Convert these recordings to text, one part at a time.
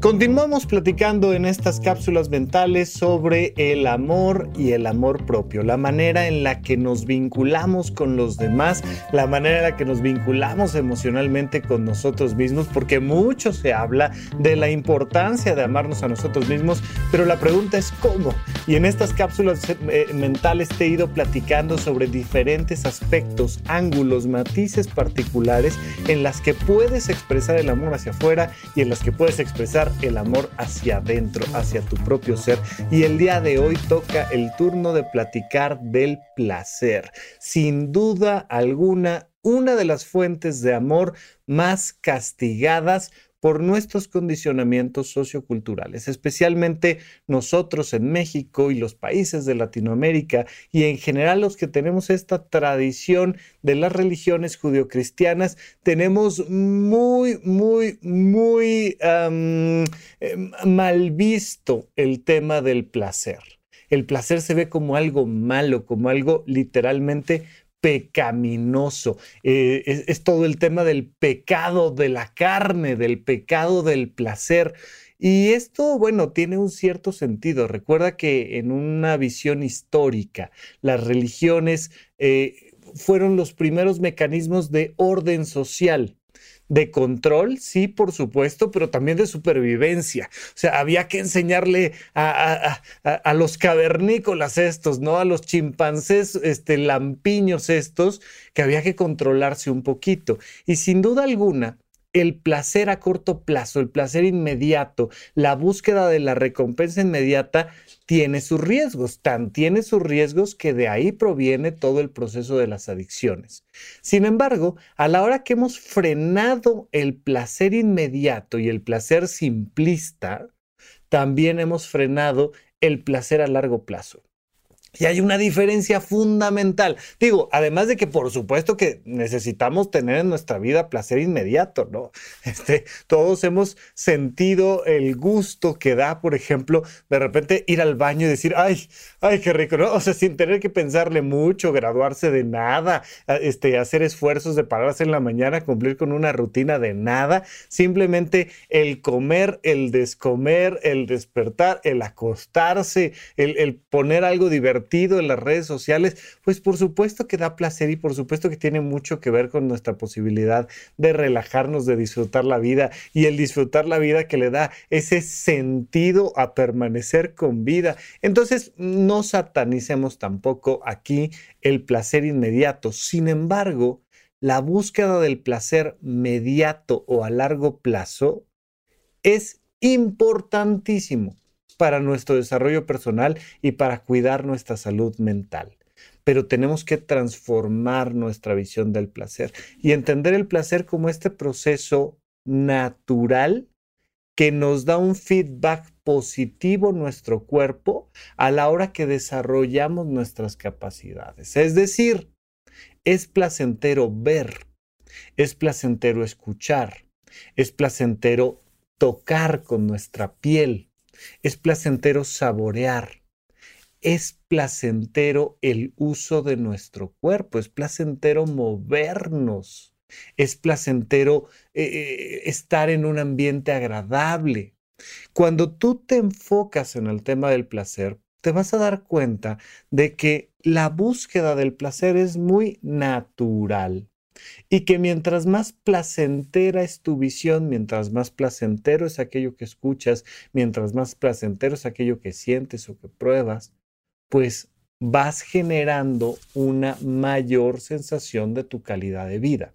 Continuamos platicando en estas cápsulas mentales sobre el amor y el amor propio, la manera en la que nos vinculamos con los demás, la manera en la que nos vinculamos emocionalmente con nosotros mismos, porque mucho se habla de la importancia de amarnos a nosotros mismos, pero la pregunta es cómo. Y en estas cápsulas eh, mentales te he ido platicando sobre diferentes aspectos, ángulos, matices particulares en las que puedes expresar el amor hacia afuera y en las que puedes expresar el amor hacia adentro, hacia tu propio ser. Y el día de hoy toca el turno de platicar del placer. Sin duda alguna, una de las fuentes de amor más castigadas por nuestros condicionamientos socioculturales, especialmente nosotros en México y los países de Latinoamérica y en general los que tenemos esta tradición de las religiones judio-cristianas, tenemos muy, muy, muy em, mal visto el tema del placer. El placer se ve como algo malo, como algo literalmente pecaminoso. Eh, es, todo el tema del pecado de la carne, del pecado del placer. Y esto, bueno, tiene un cierto sentido. Recuerda que en una visión histórica, las religiones eh, fueron los primeros mecanismos de orden social de control, sí, por supuesto, pero también de supervivencia. O sea, había que enseñarle a, los cavernícolas estos, ¿no? A los chimpancés, este, lampiños estos, que había que controlarse un poquito. Y sin duda alguna, el placer a corto plazo, el placer inmediato, la búsqueda de la recompensa inmediata tiene sus riesgos, tan tiene sus riesgos que de ahí proviene todo el proceso de las adicciones. Sin embargo, a la hora que hemos frenado el placer inmediato y el placer simplista, también hemos frenado el placer a largo plazo. Y hay una diferencia fundamental. Digo, además de que por supuesto que necesitamos tener en nuestra vida placer inmediato, ¿no? Este, todos hemos sentido el gusto que da, por ejemplo, de repente ir al baño y decir, ay, ay, qué rico, ¿no? O sea, sin tener que pensarle mucho, graduarse de nada, este, hacer esfuerzos de pararse en la mañana, cumplir con una rutina de nada, simplemente el comer, el descomer, el despertar, el acostarse, el, el poner algo divertido en las redes sociales, pues por supuesto que da placer y por supuesto que tiene mucho que ver con nuestra posibilidad de relajarnos, de disfrutar la vida y el disfrutar la vida que le da ese sentido a permanecer con vida. Entonces, no satanicemos tampoco aquí el placer inmediato. Sin embargo, la búsqueda del placer mediato o a largo plazo es importantísimo para nuestro desarrollo personal y para cuidar nuestra salud mental. Pero tenemos que transformar nuestra visión del placer y entender el placer como este proceso natural que nos da un feedback positivo nuestro cuerpo a la hora que desarrollamos nuestras capacidades. Es decir, es placentero ver, es placentero escuchar, es placentero tocar con nuestra piel, es placentero saborear. Es placentero el uso de nuestro cuerpo. Es placentero movernos. Es placentero eh, eh, estar en un ambiente agradable. Cuando tú te enfocas en el tema del placer, te vas a dar cuenta de que la búsqueda del placer es muy natural. Y que mientras más placentera es tu visión, mientras más placentero es aquello que escuchas, mientras más placentero es aquello que sientes o que pruebas, pues vas generando una mayor sensación de tu calidad de vida.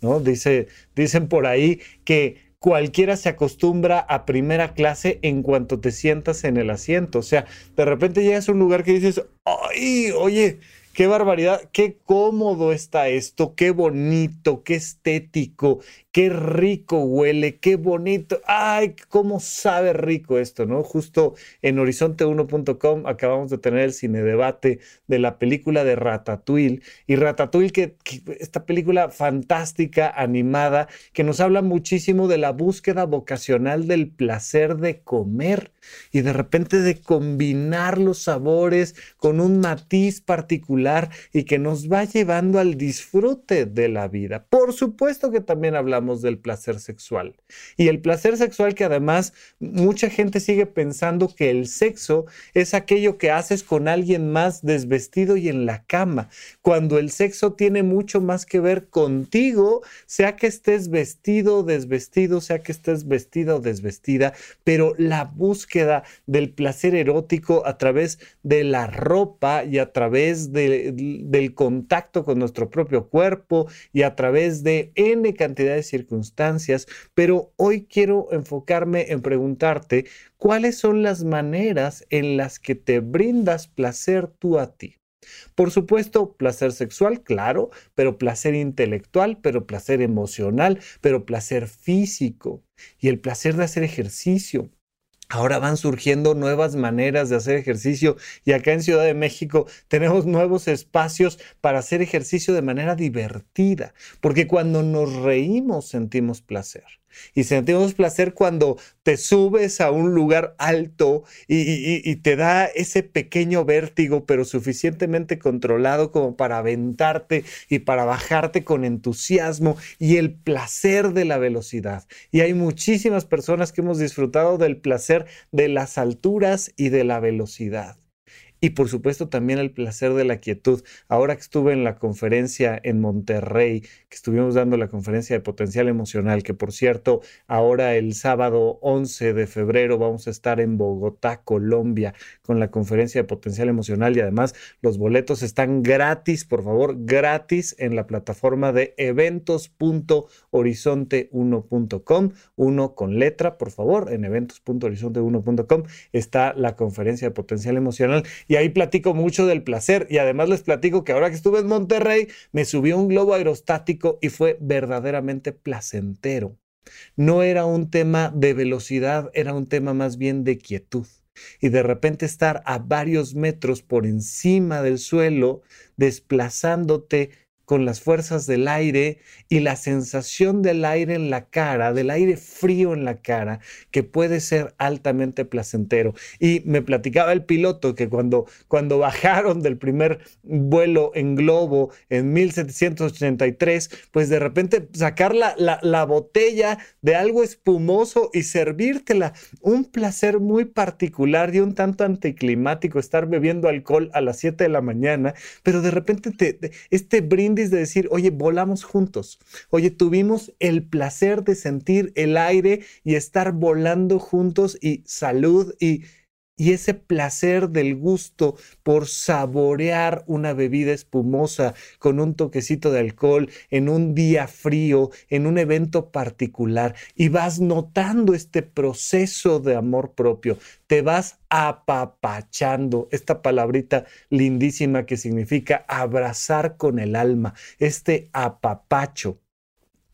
¿no? Dice, dicen por ahí que cualquiera se acostumbra a primera clase en cuanto te sientas en el asiento. O sea, de repente llegas a un lugar que dices, ay, oye, Qué barbaridad, qué cómodo está esto, qué bonito, qué estético, qué rico huele, qué bonito. Ay, cómo sabe rico esto, ¿no? Justo en horizonte1.com acabamos de tener el cine debate de la película de Ratatouille. Y Ratatouille, que, esta película fantástica, animada, que nos habla muchísimo de la búsqueda vocacional del placer de comer y de repente de combinar los sabores con un matiz particular y que nos va llevando al disfrute de la vida. Por supuesto que también hablamos del placer sexual. Y el placer sexual que además mucha gente sigue pensando que el sexo es aquello que haces con alguien más desvestido y en la cama, cuando el sexo tiene mucho más que ver contigo, sea que estés vestido o desvestido, sea que estés vestida o desvestida, pero la búsqueda del placer erótico a través de la ropa y a través del contacto con nuestro propio cuerpo y a través de N cantidad de circunstancias, pero hoy quiero enfocarme en preguntarte cuáles son las maneras en las que te brindas placer tú a ti. Por supuesto, placer sexual, claro, pero placer intelectual, pero placer emocional, pero placer físico y el placer de hacer ejercicio. Ahora van surgiendo nuevas maneras de hacer ejercicio y acá en Ciudad de México tenemos nuevos espacios para hacer ejercicio de manera divertida, porque cuando nos reímos sentimos placer. Y sentimos placer cuando te subes a un lugar alto y, te da ese pequeño vértigo, pero suficientemente controlado como para aventarte y para bajarte con entusiasmo y el placer de la velocidad. Y hay muchísimas personas que hemos disfrutado del placer de las alturas y de la velocidad y por supuesto también el placer de la quietud. Ahora que estuve en la conferencia en Monterrey, que estuvimos dando la conferencia de potencial emocional, que por cierto, ahora el sábado 11 de febrero vamos a estar en Bogotá, Colombia, con la conferencia de potencial emocional y además los boletos están gratis, por favor, gratis en la plataforma de eventos.horizonte1.com, uno con letra, por favor, en eventos.horizonte1.com está la conferencia de potencial emocional y ahí platico mucho del placer y además les platico que ahora que estuve en Monterrey me subí un globo aerostático y fue verdaderamente placentero. No era un tema de velocidad, era un tema más bien de quietud. Y de repente estar a varios metros por encima del suelo, desplazándote con las fuerzas del aire y la sensación del aire en la cara, del aire frío en la cara, que puede ser altamente placentero. Y me platicaba el piloto que cuando, cuando bajaron del primer vuelo en globo en 1783, pues de repente sacar la, la botella de algo espumoso y servírtela, un placer muy particular y un tanto anticlimático estar bebiendo alcohol a las 7 de la mañana, pero de repente te, este brindis de decir, oye, volamos juntos. Oye, tuvimos el placer de sentir el aire y estar volando juntos y salud y, y ese placer del gusto por saborear una bebida espumosa con un toquecito de alcohol en un día frío, en un evento particular, y vas notando este proceso de amor propio, te vas apapachando, esta palabrita lindísima que significa abrazar con el alma, este apapacho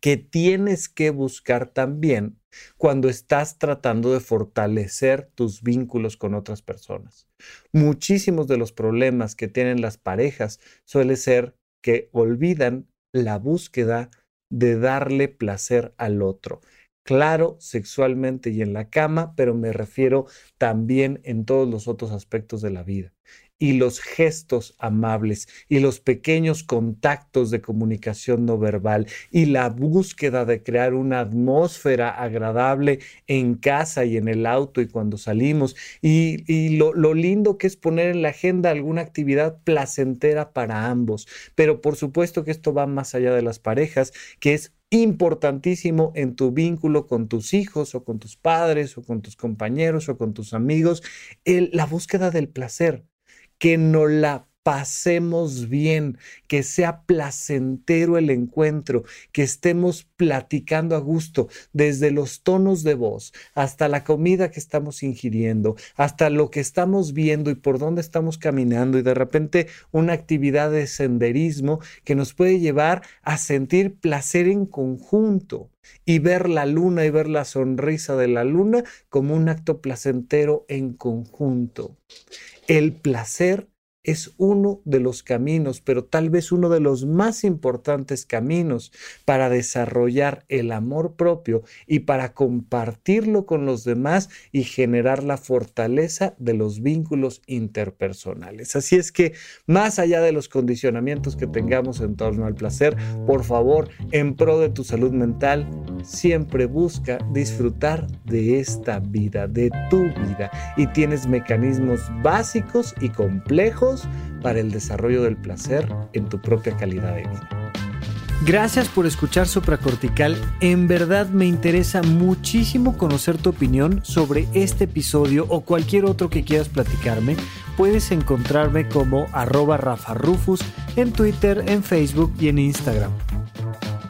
que tienes que buscar también cuando estás tratando de fortalecer tus vínculos con otras personas. Muchísimos de los problemas que tienen las parejas suele ser que olvidan la búsqueda de darle placer al otro claro, sexualmente y en la cama, pero me refiero también en todos los otros aspectos de la vida. Y los gestos amables y los pequeños contactos de comunicación no verbal y la búsqueda de crear una atmósfera agradable en casa y en el auto y cuando salimos. Y, lo, lo lindo que es poner en la agenda alguna actividad placentera para ambos. Pero por supuesto que esto va más allá de las parejas, que es importantísimo en tu vínculo con tus hijos o con tus padres o con tus compañeros o con tus amigos, la búsqueda del placer, que no la pasemos bien, que sea placentero el encuentro, que estemos platicando a gusto, desde los tonos de voz hasta la comida que estamos ingiriendo, hasta lo que estamos viendo y por dónde estamos caminando y de repente una actividad de senderismo que nos puede llevar a sentir placer en conjunto y ver la luna y ver la sonrisa de la luna como un acto placentero en conjunto. El placer es uno de los caminos, pero tal vez uno de los más importantes caminos para desarrollar el amor propio y para compartirlo con los demás y generar la fortaleza de los vínculos interpersonales. Así es que, más allá de los condicionamientos que tengamos en torno al placer, por favor, en pro de tu salud mental, siempre busca disfrutar de esta vida, de tu vida, y tienes mecanismos básicos y complejos para el desarrollo del placer en tu propia calidad de vida. Gracias por escuchar Supracortical. En verdad me interesa muchísimo conocer tu opinión sobre este episodio o cualquier otro que quieras platicarme. Puedes encontrarme como arroba Rafa Rufus en Twitter, en Facebook y en Instagram.